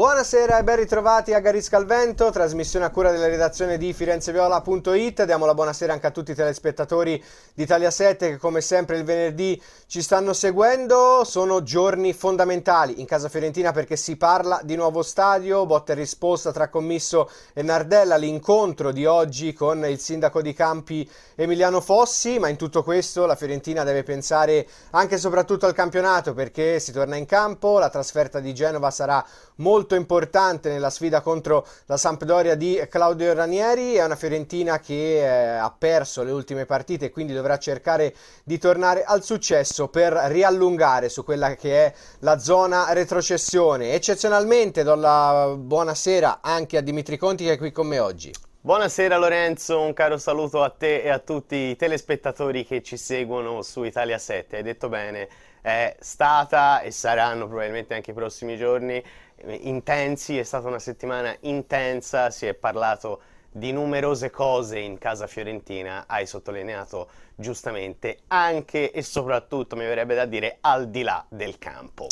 Buonasera e ben ritrovati a Garisca al Vento, trasmissione a cura della redazione di firenzeviola.it. Diamo la buonasera anche a tutti i telespettatori di Italia 7 che come sempre il venerdì ci stanno seguendo. Sono giorni fondamentali in casa fiorentina perché si parla di nuovo stadio, botta e risposta tra Commisso e Nardella, l'incontro di oggi con il sindaco di Campi Emiliano Fossi, ma in tutto questo la Fiorentina deve pensare anche e soprattutto al campionato perché si torna in campo, la trasferta di Genova sarà molto molto importante nella sfida contro la Sampdoria di Claudio Ranieri. È una Fiorentina che eh, ha perso le ultime partite e quindi dovrà cercare di tornare al successo per riallungare su quella che è la zona retrocessione. Eccezionalmente do la buonasera anche a Dimitri Conti che è qui con me oggi. Buonasera Lorenzo, un caro saluto a te e a tutti i telespettatori che ci seguono su Italia 7. Hai detto bene, è stata e saranno probabilmente anche i prossimi giorni intensi, è stata una settimana intensa, si è parlato di numerose cose in casa fiorentina, hai sottolineato giustamente anche e soprattutto, mi verrebbe da dire, al di là del campo.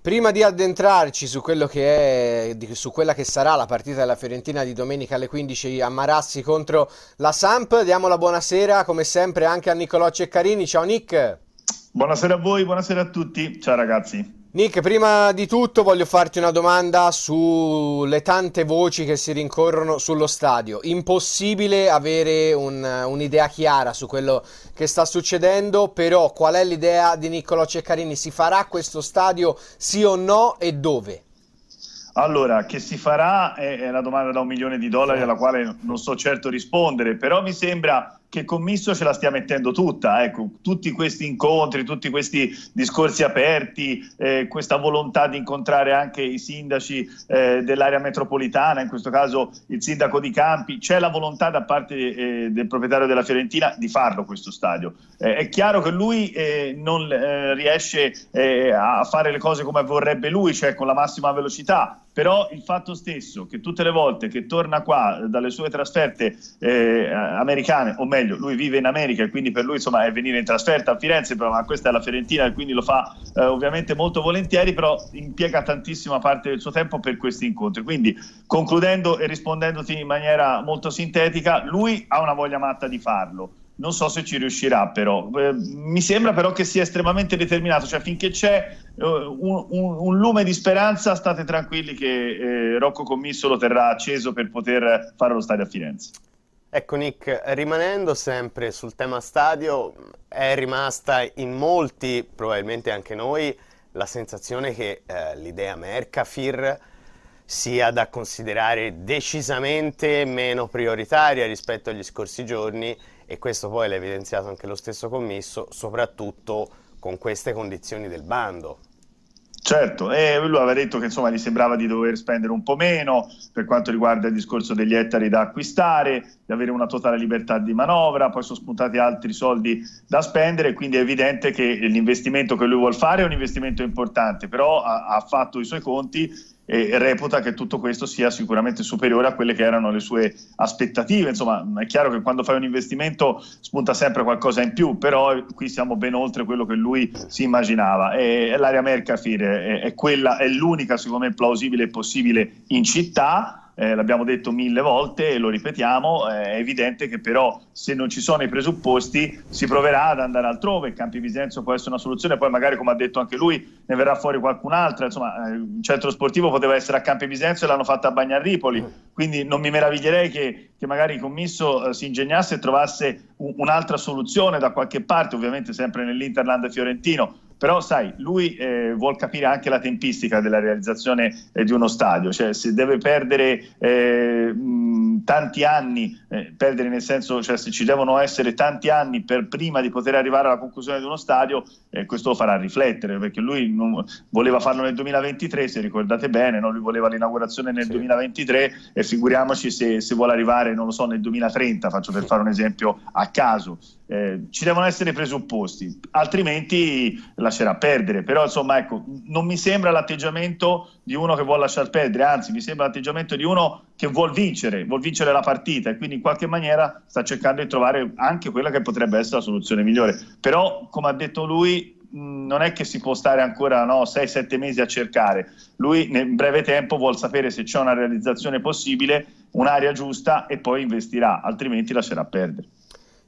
Prima di addentrarci su, che è, su, quella che sarà la partita della Fiorentina di domenica alle 15 a Marassi contro la Samp, diamo la buonasera come sempre anche a Niccolò Ceccarini. Ciao Nick! Buonasera a voi, buonasera a tutti. Ciao ragazzi. Nick, prima di tutto voglio farti una domanda sulle tante voci che si rincorrono sullo stadio. Impossibile avere un, un'idea chiara su quello che sta succedendo, però qual è l'idea di Niccolò Ceccarini? Si farà questo stadio sì o no e dove? Allora, che si farà è, una domanda da un milione di dollari alla quale non so certo rispondere, però mi sembra che Commisso ce la stia mettendo tutta, ecco, tutti questi incontri, tutti questi discorsi aperti, eh, questa volontà di incontrare anche i sindaci eh, dell'area metropolitana, in questo caso il sindaco di Campi, c'è la volontà da parte eh, del proprietario della Fiorentina di farlo questo stadio. Eh, è chiaro che lui eh, non eh, riesce a fare le cose come vorrebbe lui, cioè con la massima velocità, però il fatto stesso che tutte le volte che torna qua dalle sue trasferte americane, o meglio, lui vive in America e quindi per lui insomma è venire in trasferta a Firenze, però, ma questa è la Fiorentina e quindi lo fa eh, ovviamente molto volentieri, però impiega tantissima parte del suo tempo per questi incontri. Quindi concludendo e rispondendoti in maniera molto sintetica, lui ha una voglia matta di farlo. Non so se ci riuscirà, però eh, mi sembra però che sia estremamente determinato. Cioè, finché c'è eh, un, un, un, lume di speranza, state tranquilli che eh, Rocco Commisso lo terrà acceso per poter fare lo stadio a Firenze. Ecco Nick, rimanendo sempre sul tema stadio, è rimasta in molti, probabilmente anche noi, la sensazione che eh, l'idea Mercafir sia da considerare decisamente meno prioritaria rispetto agli scorsi giorni e questo poi l'ha evidenziato anche lo stesso commisso, soprattutto con queste condizioni del bando. Certo, e lui aveva detto che insomma, gli sembrava di dover spendere un po' meno per quanto riguarda il discorso degli ettari da acquistare, di avere una totale libertà di manovra, poi sono spuntati altri soldi da spendere, quindi è evidente che l'investimento che lui vuole fare è un investimento importante, però ha, ha fatto i suoi conti e reputa che tutto questo sia sicuramente superiore a quelle che erano le sue aspettative. Insomma, è chiaro che quando fai un investimento spunta sempre qualcosa in più, però qui siamo ben oltre quello che lui si immaginava. E l'area Mercafire è, è, quella, è l'unica, secondo me, plausibile e possibile in città eh, l'abbiamo detto mille volte e lo ripetiamo, eh, è evidente che però se non ci sono i presupposti si proverà ad andare altrove, Campi Vicenzo può essere una soluzione, poi magari come ha detto anche lui ne verrà fuori qualcun'altra, insomma eh, il centro sportivo poteva essere a Campi Vicenzo e l'hanno fatto a Bagnarripoli, quindi non mi meraviglierei che, che magari il commisso eh, si ingegnasse e trovasse un, un'altra soluzione da qualche parte, ovviamente sempre nell'Interland fiorentino, però sai, lui eh, vuol capire anche la tempistica della realizzazione eh, di uno stadio, cioè se deve perdere eh, mh, tanti anni, eh, perdere nel senso, cioè se ci devono essere tanti anni per prima di poter arrivare alla conclusione di uno stadio, eh, questo lo farà riflettere, perché lui non, voleva farlo nel 2023, se ricordate bene, no? lui voleva l'inaugurazione nel sì. 2023 e figuriamoci se, se vuole arrivare, non lo so, nel 2030, faccio per fare un esempio a caso. Eh, ci devono essere presupposti, altrimenti lascerà perdere. Però, insomma, ecco, non mi sembra l'atteggiamento di uno che vuole lasciare perdere, anzi, mi sembra l'atteggiamento di uno che vuole vincere, vuol vincere la partita e quindi in qualche maniera sta cercando di trovare anche quella che potrebbe essere la soluzione migliore. Però, come ha detto lui, non è che si può stare ancora no, 6-7 mesi a cercare, lui nel breve tempo vuole sapere se c'è una realizzazione possibile, un'area giusta e poi investirà, altrimenti lascerà perdere.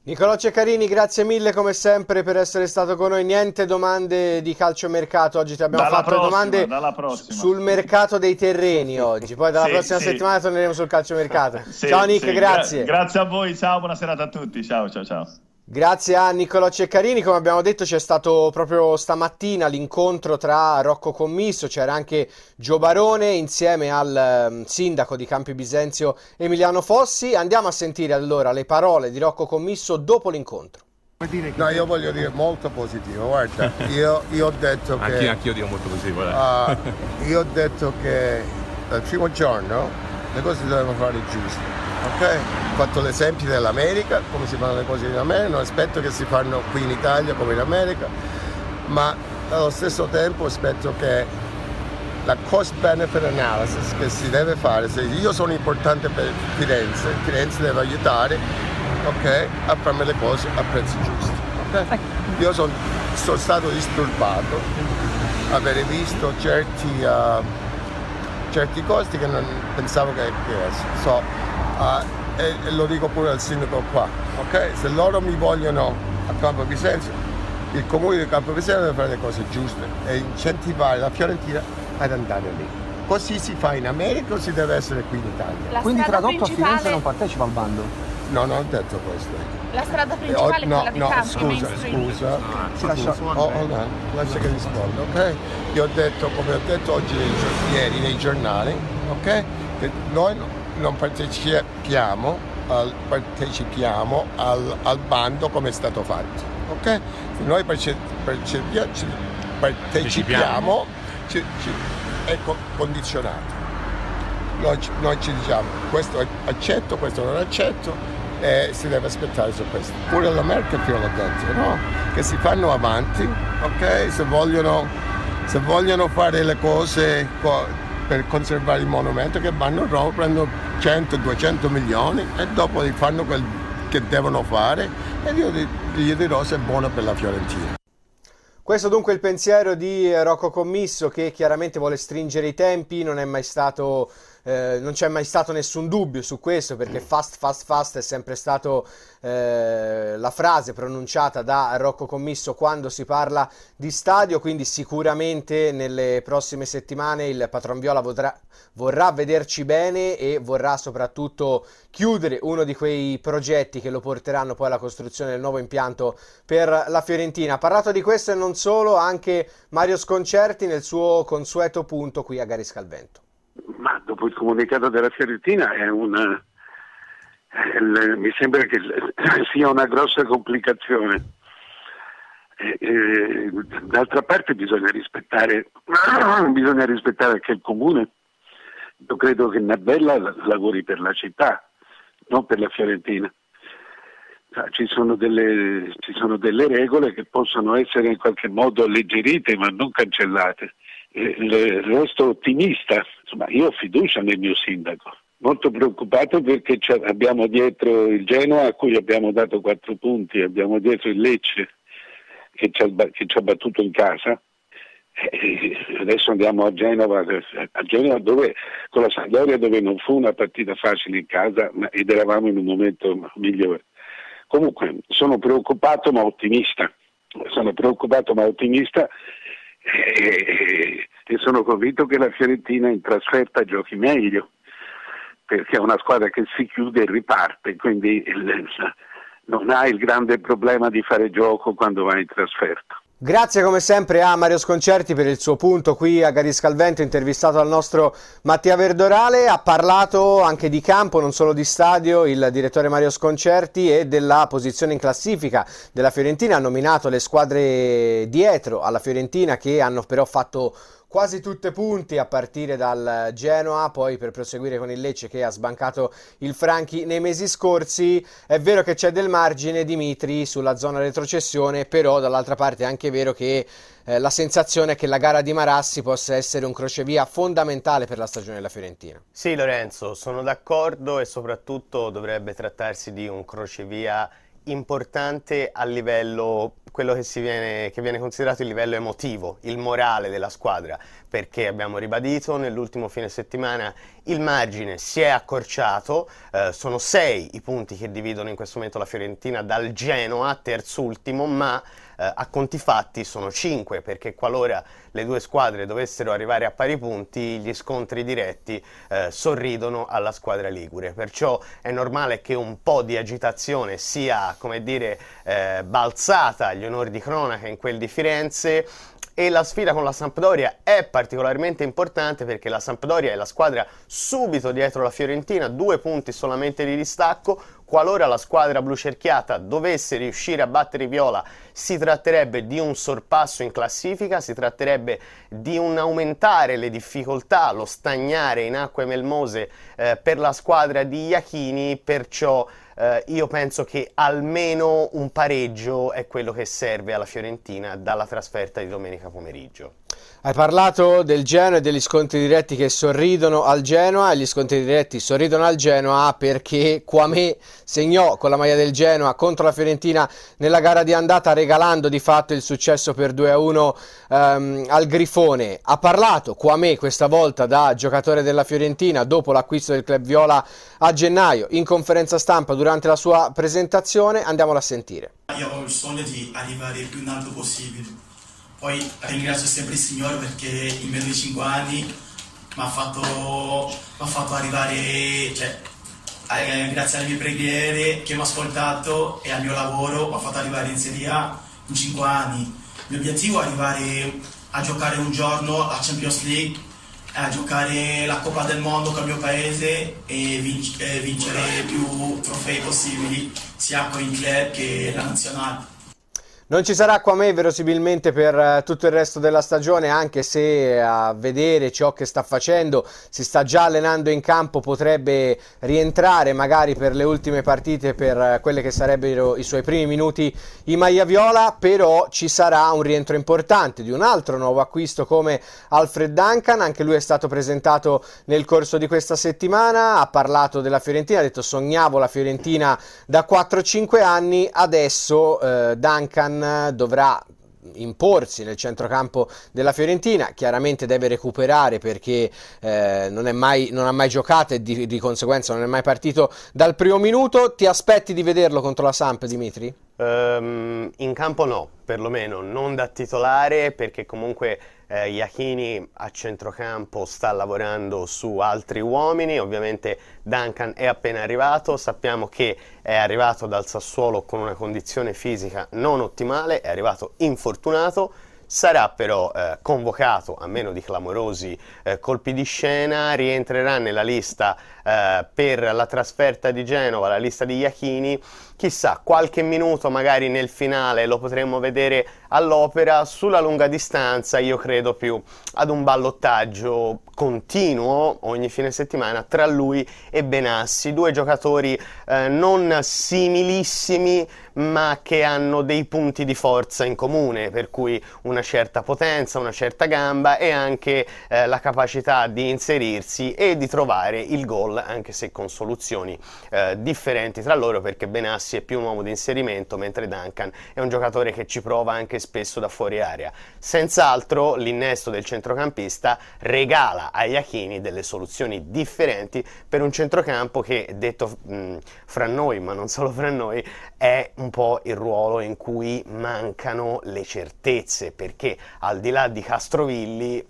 Nicolò Ceccarini, grazie mille come sempre per essere stato con noi. Niente domande di calciomercato oggi, ti abbiamo dalla fatto prossima, domande sul mercato dei terreni oggi. Poi dalla sì, prossima sì. settimana torneremo sul calciomercato. Sì, ciao Nick, grazie. Gra- grazie a voi, ciao, buona serata a tutti. Ciao, ciao, ciao. Grazie a Niccolò Ceccarini, come abbiamo detto c'è stato proprio stamattina l'incontro tra Rocco Commisso, c'era anche Gio Barone insieme al um, sindaco di Campi Bisenzio Emiliano Fossi. Andiamo a sentire allora le parole di Rocco Commisso dopo l'incontro. No, io voglio dire molto positivo, guarda, io, io ho detto che... Anch'io, anch'io dico molto positivo, uh, io ho detto che dal primo giorno le cose dovevano fare giuste ok? Ho fatto l'esempio dell'America, come si fanno le cose in America, non aspetto che si fanno qui in Italia come in America, ma allo stesso tempo aspetto che la cost benefit analysis che si deve fare, se io sono importante per Firenze, Firenze deve aiutare okay, a farmi le cose a prezzi giusti. Okay? Io sono, sono stato disturbato avere visto certi, uh, certi costi che non pensavo che, che so, uh, e, e, lo dico pure al sindaco qua, ok? Se loro mi vogliono a Campo Vicenza, il comune di Campo Vicenza deve fare le cose giuste e incentivare la Fiorentina ad andare lì. Così si fa in America o si deve essere qui in Italia? La Quindi tradotto principale... a Firenze non partecipa al bando? No, non ho detto questo. La strada principale eh, oh, no, è quella no, di Campi, scusa, scusa. Ah, scusa. Lascia, oh, oh, no, lascia che rispondo, ok? Io ho detto, come ho detto oggi, ieri nei giornali, ok? Che noi non partecipiamo al, partecipiamo al, al bando come è stato fatto. Okay? Noi partecipiamo, ci, ci, è condizionato. Noi, noi, ci diciamo questo accetto, questo non accetto e si deve aspettare su questo. Pure la Merkel l'ha detto, no? Che si fanno avanti, ok? Se vogliono, se vogliono fare le cose per conservare il monumento che vanno Roma, prendono 100-200 milioni e dopo fanno quel che devono fare e io gli dirò se è buono per la Fiorentina. Questo dunque è il pensiero di Rocco Commisso che chiaramente vuole stringere i tempi, non è mai stato eh, non c'è mai stato nessun dubbio su questo perché fast, fast, fast è sempre stato eh, la frase pronunciata da Rocco Commisso quando si parla di stadio, quindi sicuramente nelle prossime settimane il patron Viola vorrà, vorrà vederci bene e vorrà soprattutto chiudere uno di quei progetti che lo porteranno poi alla costruzione del nuovo impianto per la Fiorentina. Ha parlato di questo e non solo, anche Mario Sconcerti nel suo consueto punto qui a Garisca al Vento ma dopo il comunicato della Fiorentina è una, è, mi sembra che sia una grossa complicazione. E, e, d'altra parte bisogna rispettare, bisogna rispettare anche il comune. Io credo che Nabella lavori per la città, non per la Fiorentina. Ci sono, delle, ci sono delle regole che possono essere in qualche modo alleggerite ma non cancellate resto ottimista, insomma io ho fiducia nel mio sindaco, molto preoccupato perché abbiamo dietro il Genoa a cui abbiamo dato quattro punti, abbiamo dietro il Lecce che ci ha, che ci ha battuto in casa. E adesso andiamo a Genova, a Genova dove, con la Sampdoria dove non fu una partita facile in casa ma, ed eravamo in un momento migliore. Comunque sono preoccupato ma ottimista, sono preoccupato ma ottimista e, e sono convinto che la Fiorentina in trasferta giochi meglio perché è una squadra che si chiude e riparte, quindi non ha il grande problema di fare gioco quando va in trasferta. Grazie come sempre a Mario Sconcerti per il suo punto qui a Garisca al Vento, intervistato dal nostro Mattia Verdorale, ha parlato anche di campo, non solo di stadio, il direttore Mario Sconcerti e della posizione in classifica della Fiorentina, ha nominato le squadre dietro alla Fiorentina che hanno però fatto quasi tutte punti a partire dal Genoa, poi per proseguire con il Lecce che ha sbancato il Franchi nei mesi scorsi. È vero che c'è del margine Dimitri sulla zona retrocessione, però dall'altra parte è anche vero che eh, la sensazione è che la gara di Marassi possa essere un crocevia fondamentale per la stagione della Fiorentina. Sì Lorenzo, sono d'accordo e soprattutto dovrebbe trattarsi di un crocevia importante a livello quello che, viene, che, viene, considerato il livello emotivo, il morale della squadra, perché abbiamo ribadito nell'ultimo fine settimana il margine si è accorciato, eh, sono sei i punti che dividono in questo momento la Fiorentina dal Genoa, terzultimo, ma eh, a conti fatti sono 5 perché qualora le due squadre dovessero arrivare a pari punti gli scontri diretti eh, sorridono alla squadra ligure perciò è normale che un po' di agitazione sia come dire eh, balzata agli onori di cronaca in quel di Firenze e la sfida con la Sampdoria è particolarmente importante perché la Sampdoria è la squadra subito dietro la Fiorentina, due punti solamente di distacco. Qualora la squadra blu cerchiata dovesse riuscire a battere i Viola, si tratterebbe di un sorpasso in classifica, si tratterebbe di un aumentare le difficoltà, lo stagnare in acque melmose eh, per la squadra di Iachini, perciò eh, io penso che almeno un pareggio è quello che serve alla Fiorentina dalla trasferta di domenica pomeriggio. Hai parlato del Genoa e degli scontri diretti che sorridono al Genoa e gli scontri diretti sorridono al Genoa perché Quame segnò con la maglia del Genoa contro la Fiorentina nella gara di andata regalando di fatto il successo per 2-1 um, al Grifone. Ha parlato Quame questa volta da giocatore della Fiorentina dopo l'acquisto del club Viola a gennaio in conferenza stampa durante la sua presentazione. Andiamolo a sentire. Io ho il sogno di arrivare il più in alto possibile poi ringrazio sempre il Signore perché in meno di 5 anni mi ha fatto, fatto, arrivare, cioè, eh, grazie alle mie preghiere che mi ha ascoltato e al mio lavoro mi ha fatto arrivare in Serie A in 5 anni. Il mio obiettivo è arrivare a giocare un giorno la Champions League, a giocare la Coppa del Mondo con il mio paese e vincere più trofei possibili sia con il club che la nazionale. Non ci sarà qua me verosimilmente per uh, tutto il resto della stagione, anche se a vedere ciò che sta facendo, si sta già allenando in campo, potrebbe rientrare magari per le ultime partite, per uh, quelle che sarebbero i suoi primi minuti in maglia viola, però ci sarà un rientro importante di un altro nuovo acquisto come Alfred Duncan, anche lui è stato presentato nel corso di questa settimana, ha parlato della Fiorentina, ha detto sognavo la Fiorentina da 4-5 anni, adesso uh, Duncan dovrà imporsi nel centrocampo della Fiorentina, chiaramente deve recuperare perché eh, non, mai, non, ha mai giocato e di, di, conseguenza non è mai partito dal primo minuto. Ti aspetti di vederlo contro la Samp, Dimitri? Um, in campo no, perlomeno non da titolare perché comunque eh, Iachini a centrocampo sta lavorando su altri uomini, ovviamente Duncan è appena arrivato, sappiamo che è arrivato dal Sassuolo con una condizione fisica non ottimale, è arrivato infortunato, sarà però eh, convocato a meno di clamorosi eh, colpi di scena, rientrerà nella lista eh, per la trasferta di Genova, la lista di Iachini chissà, qualche minuto magari nel finale lo potremmo vedere all'opera, sulla lunga distanza io credo più ad un ballottaggio continuo ogni fine settimana tra lui e Benassi, due giocatori eh, non similissimi ma che hanno dei punti di forza in comune, per cui una certa potenza, una certa gamba e anche eh, la capacità di inserirsi e di trovare il gol, anche se con soluzioni eh, differenti tra loro, perché Benassi è più un uomo di inserimento, mentre Duncan è un giocatore che ci prova anche spesso da fuori area. Senz'altro l'innesto del centrocampista regala a Iachini delle soluzioni differenti per un centrocampo che, detto mh, fra noi, ma non solo fra noi, è un po' il ruolo in cui mancano le certezze, perché al di là di Castrovilli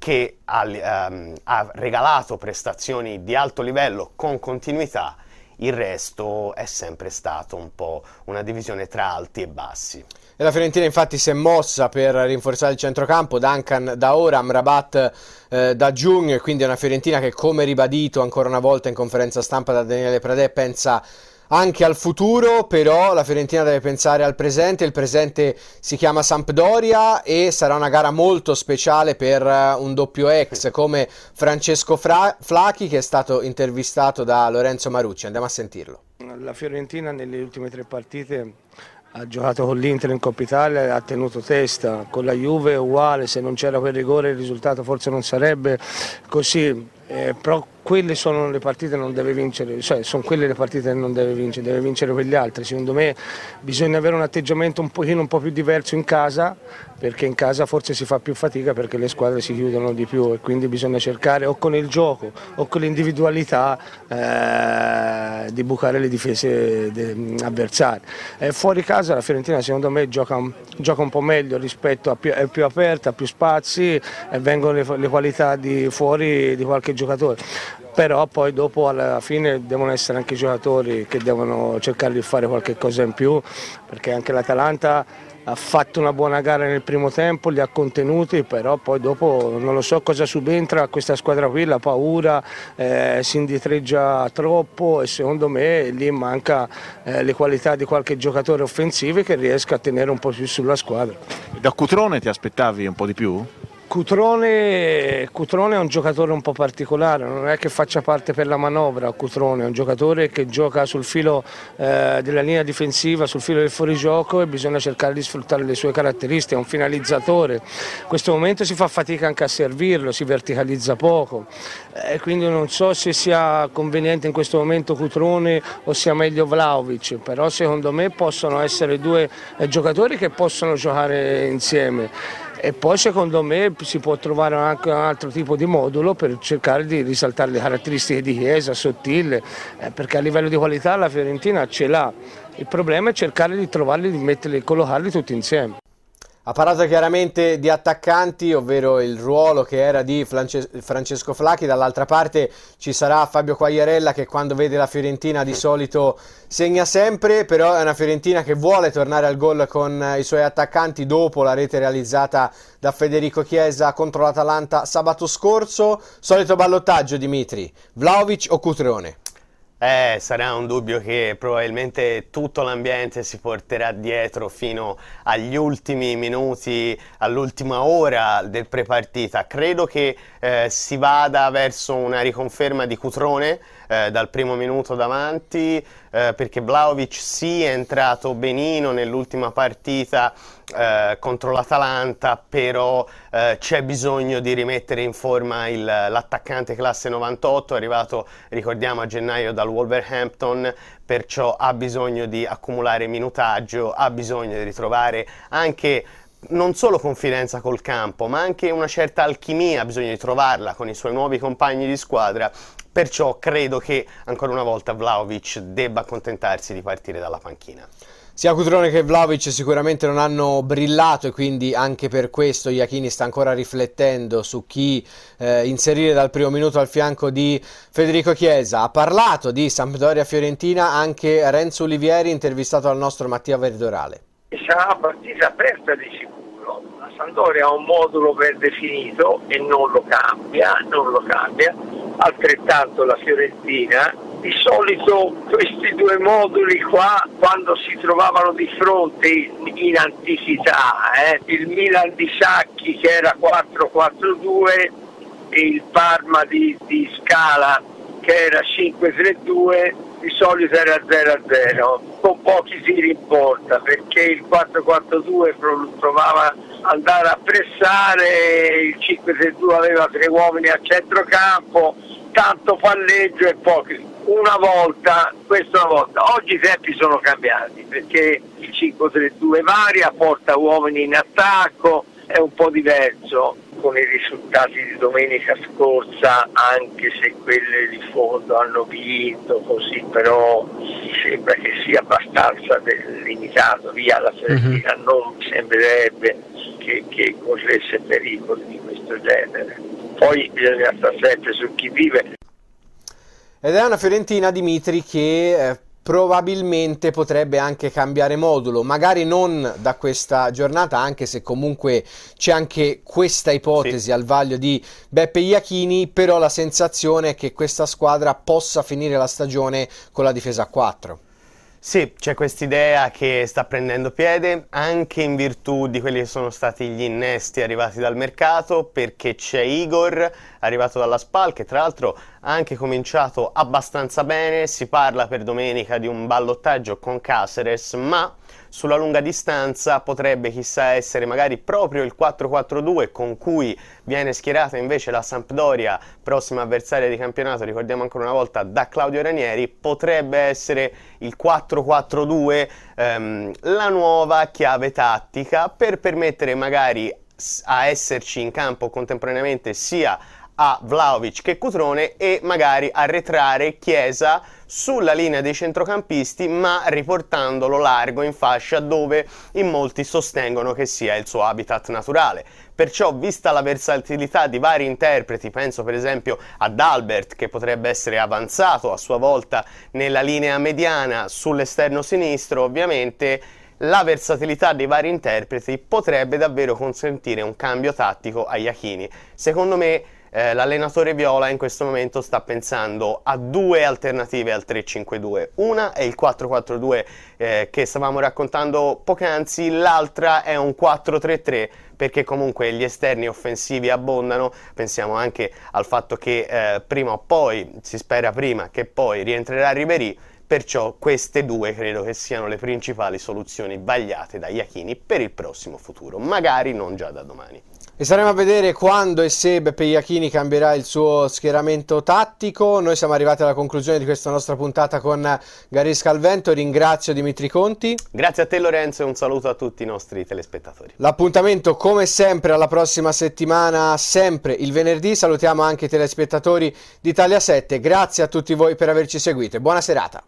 che ha, um, ha regalato prestazioni di alto livello con continuità, il resto è sempre stato un po' una divisione tra alti e bassi. E la Fiorentina infatti si è mossa per rinforzare il centrocampo, Duncan da ora, Amrabat eh, da e quindi è una Fiorentina che come ribadito ancora una volta in conferenza stampa da Daniele Pradè pensa anche al futuro, però la Fiorentina deve pensare al presente, il presente si chiama Sampdoria e sarà una gara molto speciale per uh, un doppio ex come Francesco Fra- Flachi che è stato intervistato da Lorenzo Marucci, andiamo a sentirlo. La Fiorentina nelle ultime tre partite ha giocato con l'Inter in Coppa Italia, ha tenuto testa, con la Juve uguale, se non c'era quel rigore il risultato forse non sarebbe così, eh, però quelle sono le partite che non deve vincere, cioè sono quelle le partite che non deve vincere, deve vincere per gli altri. Secondo me bisogna avere un atteggiamento un pochino un po' più diverso in casa, perché in casa forse si fa più fatica perché le squadre si chiudono di più e quindi bisogna cercare o con il gioco o con l'individualità eh, di bucare le difese avversarie. Eh, fuori casa la Fiorentina secondo me gioca, gioca un po' meglio rispetto a più, è più aperta, più spazi e vengono le, le qualità di fuori di qualche giocatore però poi dopo alla fine devono essere anche i giocatori che devono cercare di fare qualche cosa in più perché anche l'Atalanta ha fatto una buona gara nel primo tempo, li ha contenuti, però poi dopo non lo so cosa subentra a questa squadra qui, la paura, eh, si inditreggia troppo e secondo me lì manca eh, le qualità di qualche giocatore offensivo che riesca a tenere un po' più sulla squadra. Da Cutrone ti aspettavi un po' di più? Cutrone, Cutrone, è un giocatore un po' particolare, non è che faccia parte per la manovra Cutrone, è un giocatore che gioca sul filo eh, della linea difensiva, sul filo del fuorigioco e bisogna cercare di sfruttare le sue caratteristiche, è un finalizzatore, in questo momento si fa fatica anche a servirlo, si verticalizza poco, eh, quindi non so se sia conveniente in questo momento Cutrone o sia meglio Vlaovic, però secondo me possono essere due eh, giocatori che possono giocare insieme e poi secondo me si può trovare anche un altro tipo di modulo per cercare di risaltare le caratteristiche di Chiesa, Sottile, eh, perché a livello di qualità la Fiorentina ce l'ha, il problema è cercare di trovarli, di metterli, collocarli tutti insieme. Ha parlato chiaramente di attaccanti, ovvero il ruolo che era di Francesco Flacchi, dall'altra parte ci sarà Fabio Quagliarella che quando vede la Fiorentina di solito segna sempre, però è una Fiorentina che vuole tornare al gol con i suoi attaccanti dopo la rete realizzata da Federico Chiesa contro l'Atalanta sabato scorso. Solito ballottaggio Dimitri, Vlaovic o Cutrone? Eh, sarà un dubbio che probabilmente tutto l'ambiente si porterà dietro fino agli ultimi minuti, all'ultima ora del prepartita. Credo che eh, si vada verso una riconferma di Cutrone eh, dal primo minuto davanti, eh, perché Vlaovic sì è entrato benino nell'ultima partita eh, contro l'Atalanta, però eh, c'è bisogno di rimettere in forma il, l'attaccante classe 98, arrivato, ricordiamo, a gennaio dal Wolverhampton, perciò ha bisogno di accumulare minutaggio, ha bisogno di ritrovare anche non solo confidenza col campo, ma anche una certa alchimia, bisogna trovarla con i suoi nuovi compagni di squadra. Perciò credo che ancora una volta Vlaovic debba accontentarsi di partire dalla panchina. Sia Cutrone che Vlaovic sicuramente non hanno brillato e quindi anche per questo Iachini sta ancora riflettendo su chi eh, inserire dal primo minuto al fianco di Federico Chiesa. Ha parlato di Sampdoria Fiorentina anche Renzo Olivieri intervistato dal nostro Mattia Verdorale sarà una partita aperta di sicuro. La Sandoria ha un modulo ben definito e non lo cambia, non lo cambia. altrettanto la Fiorentina. Di solito questi due moduli qua, quando si trovavano di fronte in antichità, eh, il Milan di Sacchi che era 4-4-2 e il Parma di, di Scala che era 5-3-2, di solito era 0-0 con pochi tiri in porta perché il 4-4-2 provava andare a pressare, il 5-6-2 aveva tre uomini a centrocampo, tanto palleggio e pochi. Una volta, questa una volta, oggi i tempi sono cambiati perché il 5-3-2 varia, porta uomini in attacco, è un po' diverso con i risultati di domenica scorsa, anche se quelle di fondo hanno vinto così, però sembra che sia abbastanza limitato, via la Fiorentina mm-hmm. non sembrerebbe che, che corresse pericoli di questo genere. Poi bisogna stare sempre su chi vive. Ed è una Fiorentina, Dimitri, che eh, probabilmente potrebbe anche cambiare modulo, magari non da questa giornata, anche se comunque c'è anche questa ipotesi sì. al vaglio di Beppe Iachini, però la sensazione è che questa squadra possa finire la stagione con la difesa a 4. Sì, c'è quest'idea che sta prendendo piede anche in virtù di quelli che sono stati gli innesti arrivati dal mercato, perché c'è Igor arrivato dalla SPAL che tra l'altro ha anche cominciato abbastanza bene, si parla per domenica di un ballottaggio con Caceres, ma sulla lunga distanza potrebbe chissà essere magari proprio il 4-4-2 con cui viene schierata invece la Sampdoria, prossima avversaria di campionato, ricordiamo ancora una volta da Claudio Ranieri, potrebbe essere il 4-4-2 ehm, la nuova chiave tattica per permettere magari a esserci in campo contemporaneamente sia a Vlaovic che Cutrone e magari arretrare Chiesa sulla linea dei centrocampisti ma riportandolo largo in fascia dove in molti sostengono che sia il suo habitat naturale. Perciò, vista la versatilità di vari interpreti, penso per esempio ad Albert che potrebbe essere avanzato a sua volta nella linea mediana sull'esterno sinistro, ovviamente la versatilità dei vari interpreti potrebbe davvero consentire un cambio tattico a Iachini. Secondo me eh, l'allenatore Viola in questo momento sta pensando a due alternative al 3-5-2. Una è il 4-4-2 eh, che stavamo raccontando poc'anzi, l'altra è un 4-3-3 perché comunque gli esterni offensivi abbondano, pensiamo anche al fatto che eh, prima o poi, si spera prima che poi rientrerà Ribery, perciò queste due credo che siano le principali soluzioni vagliate da Iachini per il prossimo futuro, magari non già da domani. E staremo a vedere quando e se Beppe Iachini cambierà il suo schieramento tattico. Noi siamo arrivati alla conclusione di questa nostra puntata con Garisca al Vento. Ringrazio Dimitri Conti. Grazie a te Lorenzo e un saluto a tutti i nostri telespettatori. L'appuntamento come sempre alla prossima settimana, sempre il venerdì. Salutiamo anche i telespettatori di Italia 7. Grazie a tutti voi per averci seguito buona serata.